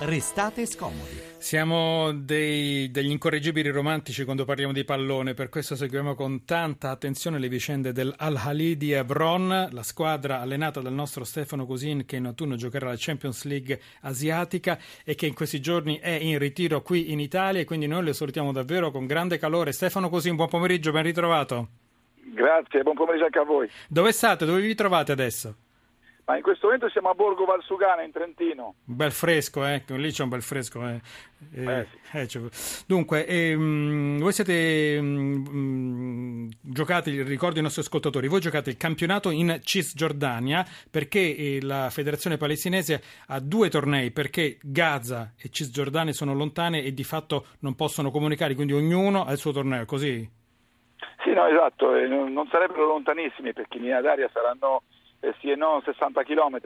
Restate scomodi. Siamo dei, degli incorreggibili romantici quando parliamo di pallone, per questo seguiamo con tanta attenzione le vicende del Al-Hali di Hebron, la squadra allenata dal nostro Stefano Cosin che in autunno giocherà la Champions League asiatica e che in questi giorni è in ritiro qui in Italia e quindi noi le salutiamo davvero con grande calore. Stefano Cosin, buon pomeriggio, ben ritrovato. Grazie, buon pomeriggio anche a voi. Dove state? Dove vi trovate adesso? Ma in questo momento siamo a Borgo Valsugana in Trentino. Un bel fresco, eh? lì c'è un bel fresco. Eh. Eh, sì. eh, dunque, ehm, voi siete mh, giocati, ricordo i nostri ascoltatori, voi giocate il campionato in Cisgiordania perché eh, la federazione palestinese ha due tornei perché Gaza e Cisgiordania sono lontane e di fatto non possono comunicare, quindi ognuno ha il suo torneo, così? Sì, no, esatto, eh, non, non sarebbero lontanissimi perché in linea d'aria saranno eh, sì e no 60 km,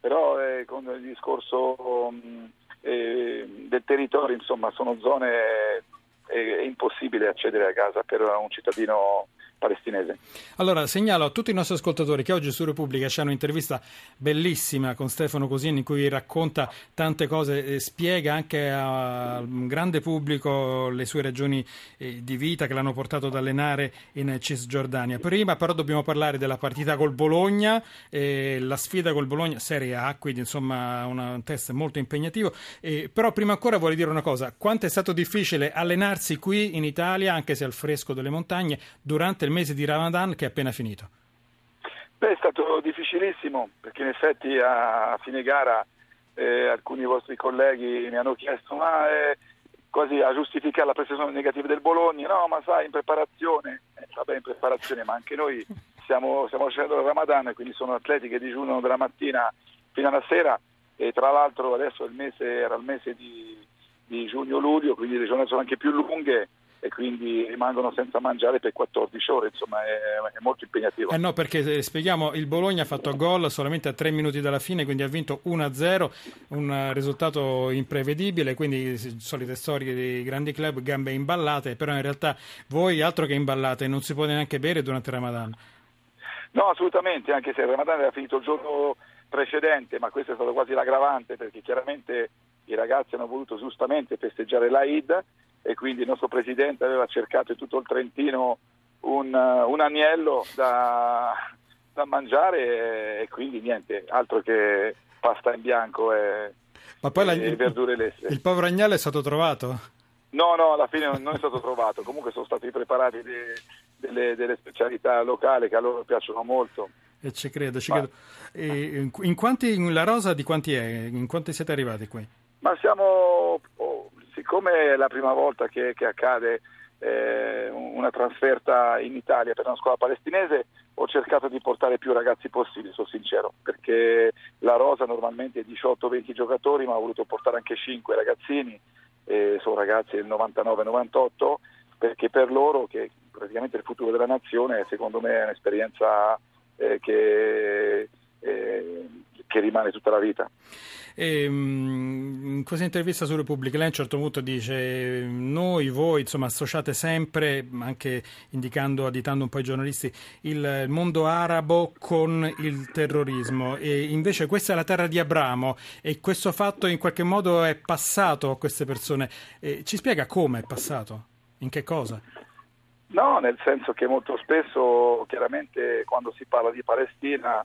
però eh, con il discorso mh, eh, del territorio, insomma, sono zone è impossibile accedere a casa per un cittadino palestinese. Allora, segnalo a tutti i nostri ascoltatori che oggi su Repubblica c'è un'intervista bellissima con Stefano Cosini in cui racconta tante cose, e spiega anche al grande pubblico le sue ragioni eh, di vita che l'hanno portato ad allenare in Cisgiordania. Prima però dobbiamo parlare della partita col Bologna, eh, la sfida col Bologna Serie A, quindi insomma un test molto impegnativo. Eh, però prima ancora vorrei dire una cosa, quanto è stato difficile allenarsi qui in Italia, anche se al fresco delle montagne, durante il mese di Ramadan che è appena finito? Beh, è stato difficilissimo perché in effetti a fine gara eh, alcuni vostri colleghi mi hanno chiesto ma eh, quasi a giustificare la prestazione negativa del Bologna, no ma sai in preparazione, eh, vabbè in preparazione ma anche noi stiamo, stiamo facendo il Ramadan quindi sono atleti che digiunano dalla mattina fino alla sera. E tra l'altro adesso il mese, era il mese di, di giugno-luglio quindi le giornate sono anche più lunghe e quindi rimangono senza mangiare per 14 ore, insomma è, è molto impegnativo. Eh no, perché eh, spieghiamo, il Bologna ha fatto gol solamente a 3 minuti dalla fine, quindi ha vinto 1-0, un risultato imprevedibile, quindi solite storie dei grandi club, gambe imballate, però in realtà voi altro che imballate, non si può neanche bere durante il Ramadan. No, assolutamente, anche se il Ramadan era finito il giorno precedente, ma questo è stato quasi l'aggravante perché chiaramente i ragazzi hanno voluto giustamente festeggiare l'Aid e quindi il nostro presidente aveva cercato in tutto il Trentino un, un agnello da, da mangiare e, quindi niente, altro che pasta in bianco e, Ma poi e la, verdure lesse. Il povero agnello è stato trovato? No, no, alla fine non è stato trovato, comunque sono stati preparati de, delle, delle, specialità locali che a loro piacciono molto. E ci credo, ci credo. E in quanti, la rosa di quanti è? In quanti siete arrivati qui? Ma siamo siccome è la prima volta che, che accade eh, una trasferta in Italia per una scuola palestinese, ho cercato di portare più ragazzi possibili, sono sincero, perché la rosa normalmente è 18-20 giocatori, ma ho voluto portare anche 5 ragazzini, eh, sono ragazzi del 99-98, perché per loro, che praticamente il futuro della nazione, secondo me è un'esperienza eh, che, eh, che rimane tutta la vita. E, in questa intervista su Repubblica lei a un certo punto dice noi, voi, insomma, associate sempre, anche indicando, additando un po' i giornalisti, il mondo arabo con il terrorismo e invece questa è la terra di Abramo e questo fatto in qualche modo è passato a queste persone. E ci spiega come è passato? In che cosa? No, nel senso che molto spesso, chiaramente, quando si parla di Palestina,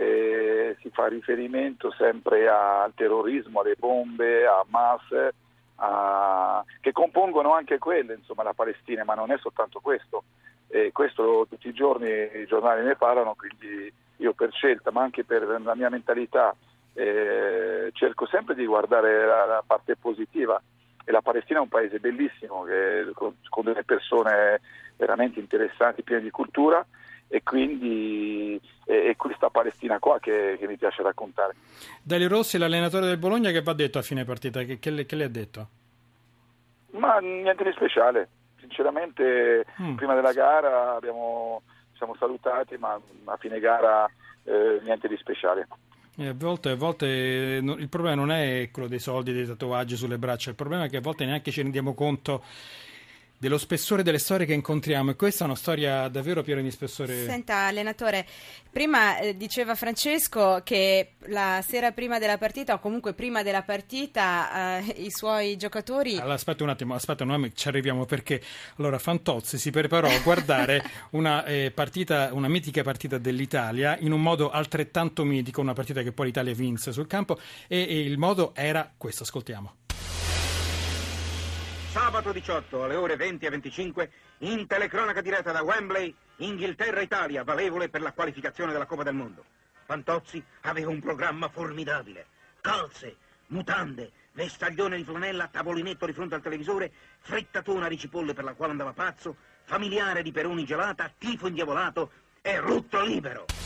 eh, si fa riferimento sempre al terrorismo, alle bombe, a Hamas, a... che compongono anche quelle, insomma, la Palestina, ma non è soltanto questo. E questo tutti i giorni i giornali ne parlano, quindi io per scelta, ma anche per la mia mentalità, eh, cerco sempre di guardare la, la, parte positiva. E la Palestina è un paese bellissimo, che, con, con delle persone veramente interessanti, piene di cultura e quindi è, questa Palestina qua che, che, mi piace raccontare. Dalio Rossi, l'allenatore del Bologna, che va detto a fine partita? Che, che, le, che le, ha detto? Ma niente di speciale, sinceramente mm. prima della gara abbiamo, siamo salutati, ma a fine gara eh, niente di speciale. E a volte, a volte il problema non è quello dei soldi, dei tatuaggi sulle braccia, il problema è che a volte neanche ci rendiamo conto dello spessore delle storie che incontriamo e questa è una storia davvero piena di spessore. Senta allenatore, prima eh, diceva Francesco che la sera prima della partita o comunque prima della partita eh, i suoi giocatori... Allora, aspetta un attimo, aspetta, noi ci arriviamo perché allora Fantozzi si preparò a guardare una eh, partita, una mitica partita dell'Italia in un modo altrettanto mitico, una partita che poi l'Italia vinse sul campo e, e il modo era questo, ascoltiamo. Sabato 18 alle ore 20 e 25 in telecronaca diretta da Wembley, Inghilterra-Italia, valevole per la qualificazione della Coppa del Mondo. Fantozzi aveva un programma formidabile. Calze, mutande, vestaglione di flanella, tavolinetto di fronte al televisore, frittatona di cipolle per la quale andava pazzo, familiare di peroni gelata, tifo indiavolato e rutto libero.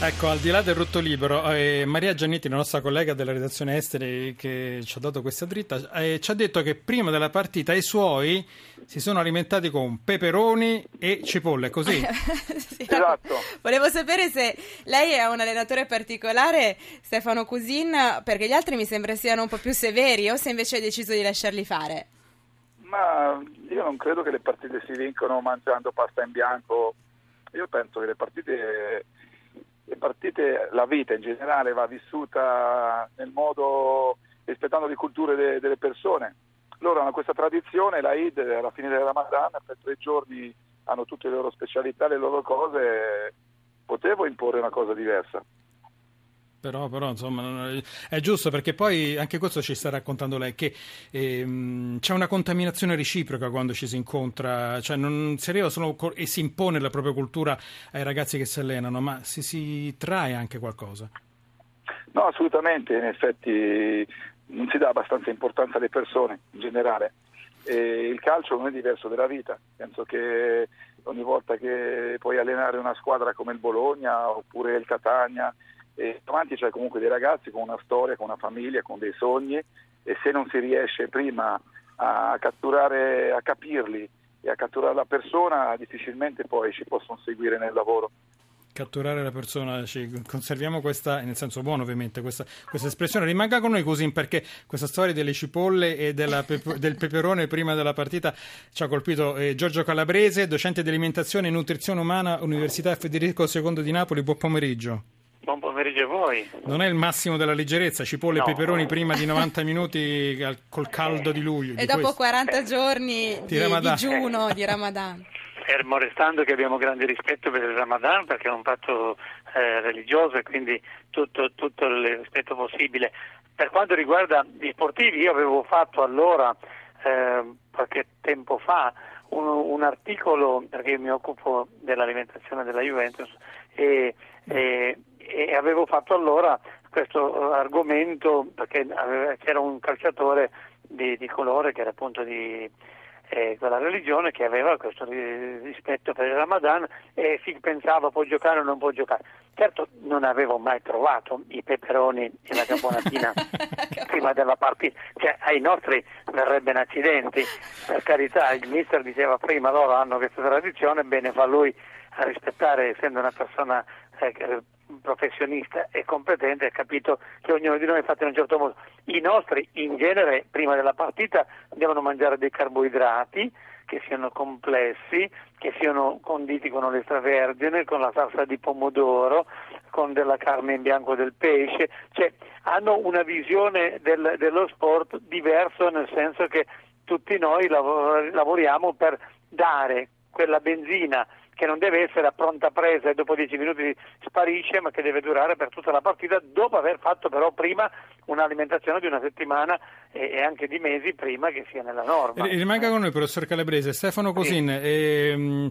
Ecco, al di là del rutto libero, eh, Maria Giannetti, la nostra collega della redazione estere che ci ha dato questa dritta, eh, ci ha detto che prima della partita i suoi si sono alimentati con peperoni e cipolle, così? sì, esatto. Volevo sapere se lei è un allenatore particolare, Stefano Cusin, perché gli altri mi sembra siano un po' più severi, o se invece hai deciso di lasciarli fare? Ma io non credo che le partite si vincono mangiando pasta in bianco. Io penso che le partite le partite, la vita in generale va vissuta nel modo rispettando le culture de, delle persone. Loro hanno questa tradizione, la Eid alla fine del Ramadan, per tre giorni hanno tutte le loro specialità, le loro cose, potevo imporre una cosa diversa. Però, però, insomma, è giusto perché poi anche questo ci sta raccontando lei che ehm, c'è una contaminazione reciproca quando ci si incontra, cioè non si arriva solo e si impone la propria cultura ai ragazzi che si allenano, ma si, si trae anche qualcosa. No, assolutamente, in effetti non si dà abbastanza importanza alle persone in generale. E il calcio non è diverso dalla vita, penso che ogni volta che puoi allenare una squadra come il Bologna oppure il Catania e davanti c'è comunque dei ragazzi con una storia, con una famiglia, con dei sogni e se non si riesce prima a catturare, a capirli e a catturare la persona, difficilmente poi ci possono seguire nel lavoro catturare la persona, ci conserviamo questa, nel senso buono ovviamente, questa, questa, espressione. Rimanga con noi così perché questa storia delle cipolle e pepe, del peperone prima della partita ci ha colpito eh, Giorgio Calabrese, docente di alimentazione e nutrizione umana, Università Federico II di Napoli. Buon pomeriggio. Pomeriggio a voi. Non è il massimo della leggerezza, cipolle no. e peperoni prima di 90 minuti col caldo di luglio. E di dopo questo. 40 giorni di, di, di digiuno di Ramadan. Fermo restando che abbiamo grande rispetto per il Ramadan perché è un patto eh, religioso e quindi tutto, tutto, il rispetto possibile. Per quanto riguarda gli sportivi, io avevo fatto allora, eh, qualche tempo fa, un, un, articolo, perché io mi occupo dell'alimentazione della Juventus, e, e e avevo fatto allora questo argomento perché c'era un calciatore di, di colore che era appunto di eh, quella religione che aveva questo rispetto per il Ramadan e si pensava può giocare o non può giocare. Certo non avevo mai trovato i peperoni e la caponatina prima della partita, cioè ai nostri verrebbe un accidente, per carità il mister diceva prima loro hanno questa tradizione, bene fa lui a rispettare essendo una persona eh, professionista e competente ha capito che ognuno di noi è fatto in un certo modo. I nostri in genere prima della partita devono mangiare dei carboidrati che siano complessi, che siano conditi con l'extravergine, con la salsa di pomodoro, con della carne in bianco del pesce, cioè hanno una visione del, dello sport diverso nel senso che tutti noi lavoriamo per dare quella benzina che non deve essere a pronta presa e dopo dieci minuti sparisce, ma che deve durare per tutta la partita, dopo aver fatto però prima un'alimentazione di una settimana e, anche di mesi prima che sia nella norma. Rimanga con noi, professor Calabrese. Stefano Cosin, sì. ehm,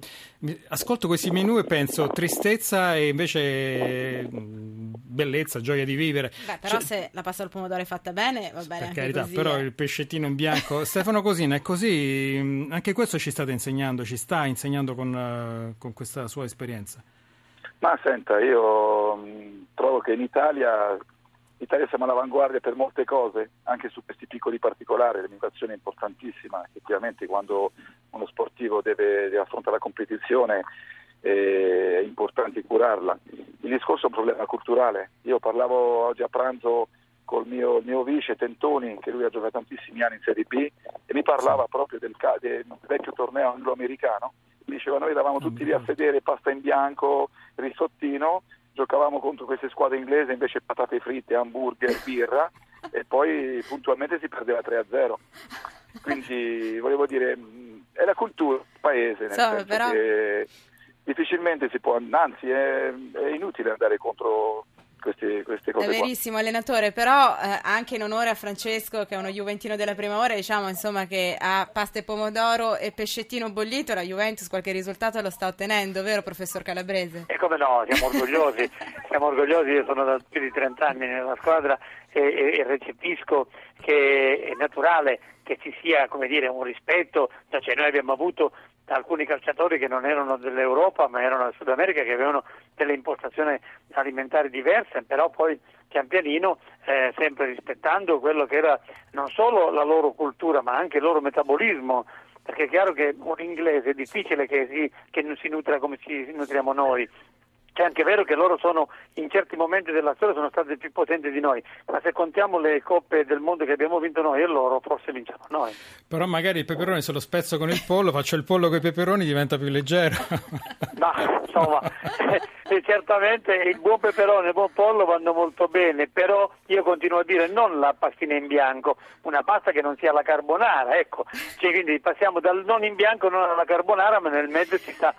ascolto questi menù e penso tristezza e invece bellezza, gioia di vivere. Beh, però cioè, se la pasta al pomodoro è fatta bene, va bene. Per carità, così, però eh. il pescettino in bianco. Stefano Cosin, è così, anche questo ci state insegnando, ci sta insegnando con, uh, con questa sua esperienza. Ma senta, io mh, trovo che in Italia, in Italia siamo all'avanguardia per molte cose, anche su questi piccoli particolari, l'immigrazione è importantissima, effettivamente quando uno sportivo deve, deve affrontare la competizione è importante curarla. Il discorso è un problema culturale. Io parlavo oggi a pranzo col mio, mio, vice Tentoni, che lui ha giocato tantissimi anni in Serie B, e mi parlava proprio del, del vecchio torneo anglo-americano. Diceva noi eravamo tutti lì a sedere, pasta in bianco, risottino, giocavamo contro queste squadre inglesi, invece patate fritte, hamburger, birra, e poi puntualmente si perdeva 3-0. Quindi volevo dire, è la cultura del paese, nel so, senso però... che difficilmente si può, anzi è, è inutile andare contro queste, queste cose. È verissimo, qua. allenatore, però eh, anche in onore a Francesco, che è uno Juventino della prima ora, diciamo insomma che a pasta e pomodoro e pescettino bollito la Juventus qualche risultato lo sta ottenendo, vero professor Calabrese? E come no, siamo orgogliosi, siamo orgogliosi, io sono da più di 30 anni nella squadra e, e, e recepisco che è naturale che ci sia come dire, un rispetto, cioè noi abbiamo avuto alcuni calciatori che non erano dell'Europa ma erano del Sud America che avevano delle impostazioni alimentari diverse, però poi pian pianino eh, sempre rispettando quello che era non solo la loro cultura ma anche il loro metabolismo. Perché è chiaro che un inglese è difficile che, si, che non si nutra come ci nutriamo noi, è anche vero che loro sono in certi momenti della storia sono stati più potenti di noi, ma se contiamo le coppe del mondo che abbiamo vinto noi e loro, forse vinciamo noi. Però magari il peperone se lo spezzo con il pollo, faccio il pollo con i peperoni, diventa più leggero. Ma insomma, eh, certamente il buon peperone e il buon pollo vanno molto bene, però io continuo a dire non la pastina in bianco, una pasta che non sia la carbonara, ecco. Cioè, quindi passiamo dal non in bianco non alla carbonara, ma nel mezzo ci sta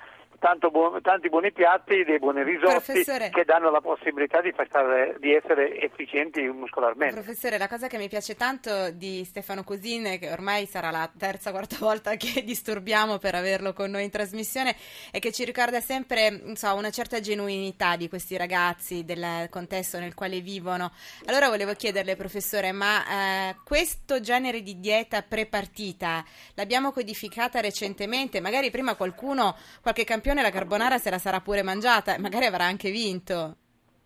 bu- tanti buoni piatti, dei buoni risotti Professore. che danno la possibilità di, stare, di, essere efficienti muscolarmente. Professore, la cosa che mi piace tanto di Stefano Cosine, che ormai sarà la terza o quarta volta che disturbiamo per averlo con noi in trasmissione, è che ci ricorda sempre so, una certa genuinità di questi ragazzi, del contesto nel quale vivono. Allora volevo chiederle, professore, ma eh, questo genere di dieta prepartita l'abbiamo codificata recentemente? Magari prima qualcuno, qualche campione campione la carbonara se la sarà pure mangiata e magari avrà anche vinto.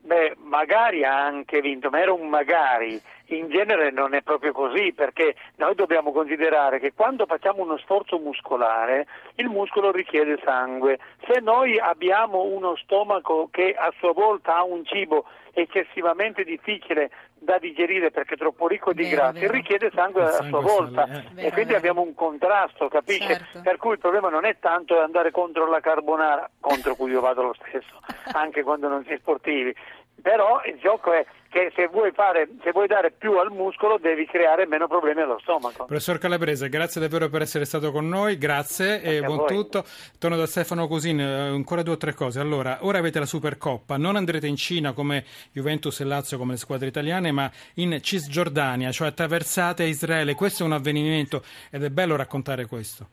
Beh, magari ha anche vinto, ma era un magari. In genere non è proprio così perché noi dobbiamo considerare che quando facciamo uno sforzo muscolare il muscolo richiede sangue. Se noi abbiamo uno stomaco che a sua volta ha un cibo eccessivamente difficile da digerire perché è troppo ricco di grassi, richiede sangue, a sua volta sale, eh. e quindi abbiamo un contrasto, capisce? Certo. Per cui il problema non è tanto andare contro la carbonara, contro cui io vado lo stesso, anche quando non si è sportivi, però il gioco è che se vuoi, fare, se vuoi, dare più al muscolo devi creare meno problemi allo stomaco. Professor Calabrese, grazie davvero per essere stato con noi, grazie, grazie e buon tutto. Torno da Stefano Cosin, eh, ancora due o tre cose. Allora, ora avete la Supercoppa, non andrete in Cina come Juventus e Lazio, come le squadre italiane, ma in Cisgiordania, cioè attraversate Israele. Questo è un avvenimento ed è bello raccontare questo.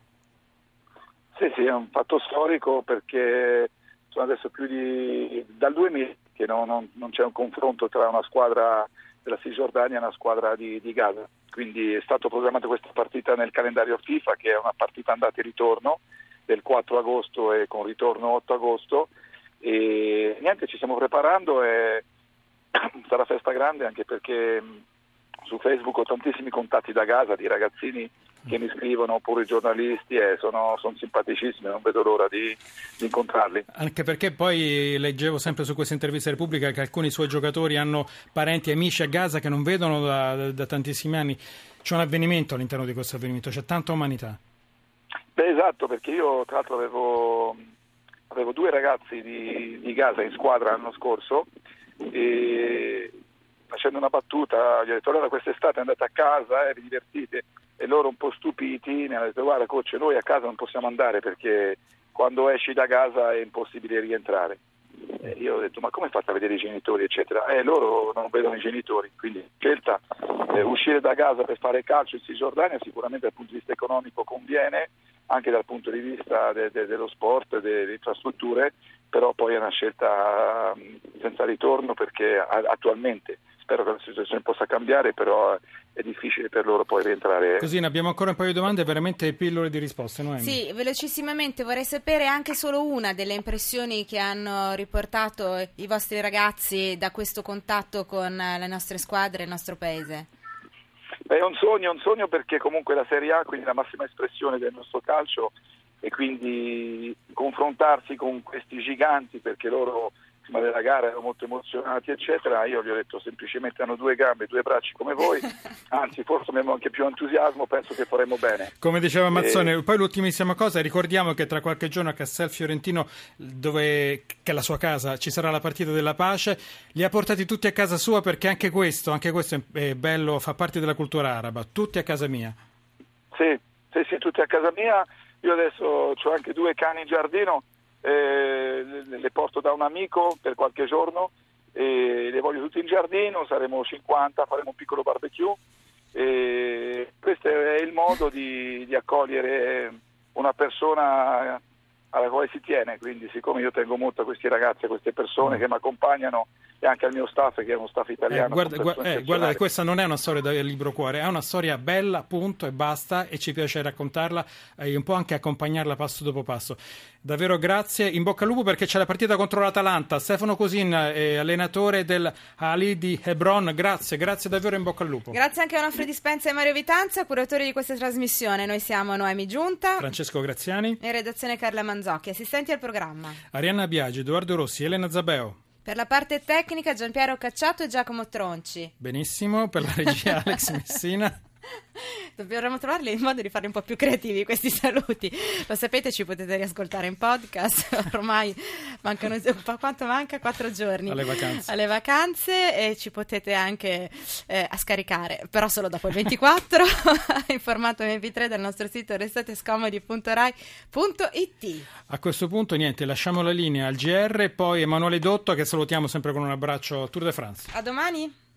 Sì, sì, è un fatto storico perché sono adesso più di dal 2000 che no, non, non, c'è un confronto tra una squadra della Cisgiordania e una squadra di, di Gaza. Quindi è stata programmata questa partita nel calendario FIFA, che è una partita andata e ritorno del 4 agosto e con ritorno 8 agosto. E niente, ci stiamo preparando e sarà festa grande anche perché su Facebook ho tantissimi contatti da Gaza di ragazzini che mi scrivono oppure giornalisti e sono, sono simpaticissimi, non vedo l'ora di, di, incontrarli. Anche perché poi leggevo sempre su questa intervista Repubblica che alcuni suoi giocatori hanno parenti e amici a Gaza che non vedono da, da, da tantissimi anni. C'è un avvenimento all'interno di questo avvenimento, c'è tanta umanità. Beh, esatto, perché io tra l'altro avevo, avevo due ragazzi di, di Gaza in squadra l'anno scorso e facendo una battuta gli ho detto allora quest'estate andate a casa e eh, vi divertite e loro un po' stupiti mi hanno detto guarda coach noi a casa non possiamo andare perché quando esci da casa è impossibile rientrare. E io ho detto ma come fate a vedere i genitori eccetera? E eh, loro non vedono i genitori, quindi scelta eh, uscire da casa per fare calcio in Cisgiordania sicuramente dal punto di vista economico conviene, anche dal punto di vista de- de- dello sport, delle infrastrutture, però poi è una scelta senza ritorno perché attualmente spero che la situazione possa cambiare, però è difficile per loro poi rientrare. Così abbiamo ancora un paio di domande, veramente pillole di risposte, no? Sì, velocissimamente vorrei sapere anche solo una delle impressioni che hanno riportato i vostri ragazzi da questo contatto con le nostre squadre e il nostro paese. Beh, è un sogno, è un sogno perché comunque la Serie A, quindi la massima espressione del nostro calcio e quindi confrontarsi con questi giganti perché loro prima della gara erano molto emozionati, eccetera. Io gli ho detto semplicemente hanno due gambe, due bracci come voi, anzi forse abbiamo anche più entusiasmo, penso che faremo bene. Come diceva Mazzone, e... poi l'ultimissima cosa, ricordiamo che tra qualche giorno a Castel Fiorentino, dove, che è la sua casa, ci sarà la partita della pace, li ha portati tutti a casa sua perché anche questo, anche questo è bello, fa parte della cultura araba, tutti a casa mia. Sì, sì, sì, tutti a casa mia. Io adesso ho anche due cani in giardino eh, le porto da un amico per qualche giorno e le voglio tutte in giardino, saremo 50, faremo un piccolo barbecue e questo è il modo di, di accogliere una persona alla quale si tiene, quindi siccome io tengo molto a questi ragazzi, a queste persone mm. che mi accompagnano e anche al mio staff che è uno staff italiano. Eh, guarda, guarda, eh, guarda, questa non è una storia da libro cuore, è una storia bella, punto e basta e ci piace raccontarla e un po' anche accompagnarla passo dopo passo. Davvero grazie, in bocca al lupo perché c'è la partita contro l'Atalanta. Stefano Cosin, eh, allenatore del Ali di Hebron, grazie, grazie davvero in bocca al lupo. Grazie anche a Onofre Dispenza e Mario Vitanza, curatori di questa trasmissione. Noi siamo Noemi Giunta, Francesco Graziani e redazione Carla Manzocchi, assistenti al programma. Arianna Biagi, Edoardo Rossi, Elena Zabeo. Per la parte tecnica Giampiero Cacciato e Giacomo Tronci. Benissimo, per la regia Alex Messina. Dovremmo trovarli in modo di fare un po' più creativi questi saluti. Lo sapete, ci potete riascoltare in podcast. Ormai mancano quanto manca? Quattro giorni alle vacanze, alle vacanze e ci potete anche eh, scaricare, però solo dopo il 24 in formato MP3 dal nostro sito restatescomodi.rai.it. A questo punto niente, lasciamo la linea al GR, poi Emanuele Dotto che salutiamo sempre con un abbraccio Tour de France. A domani.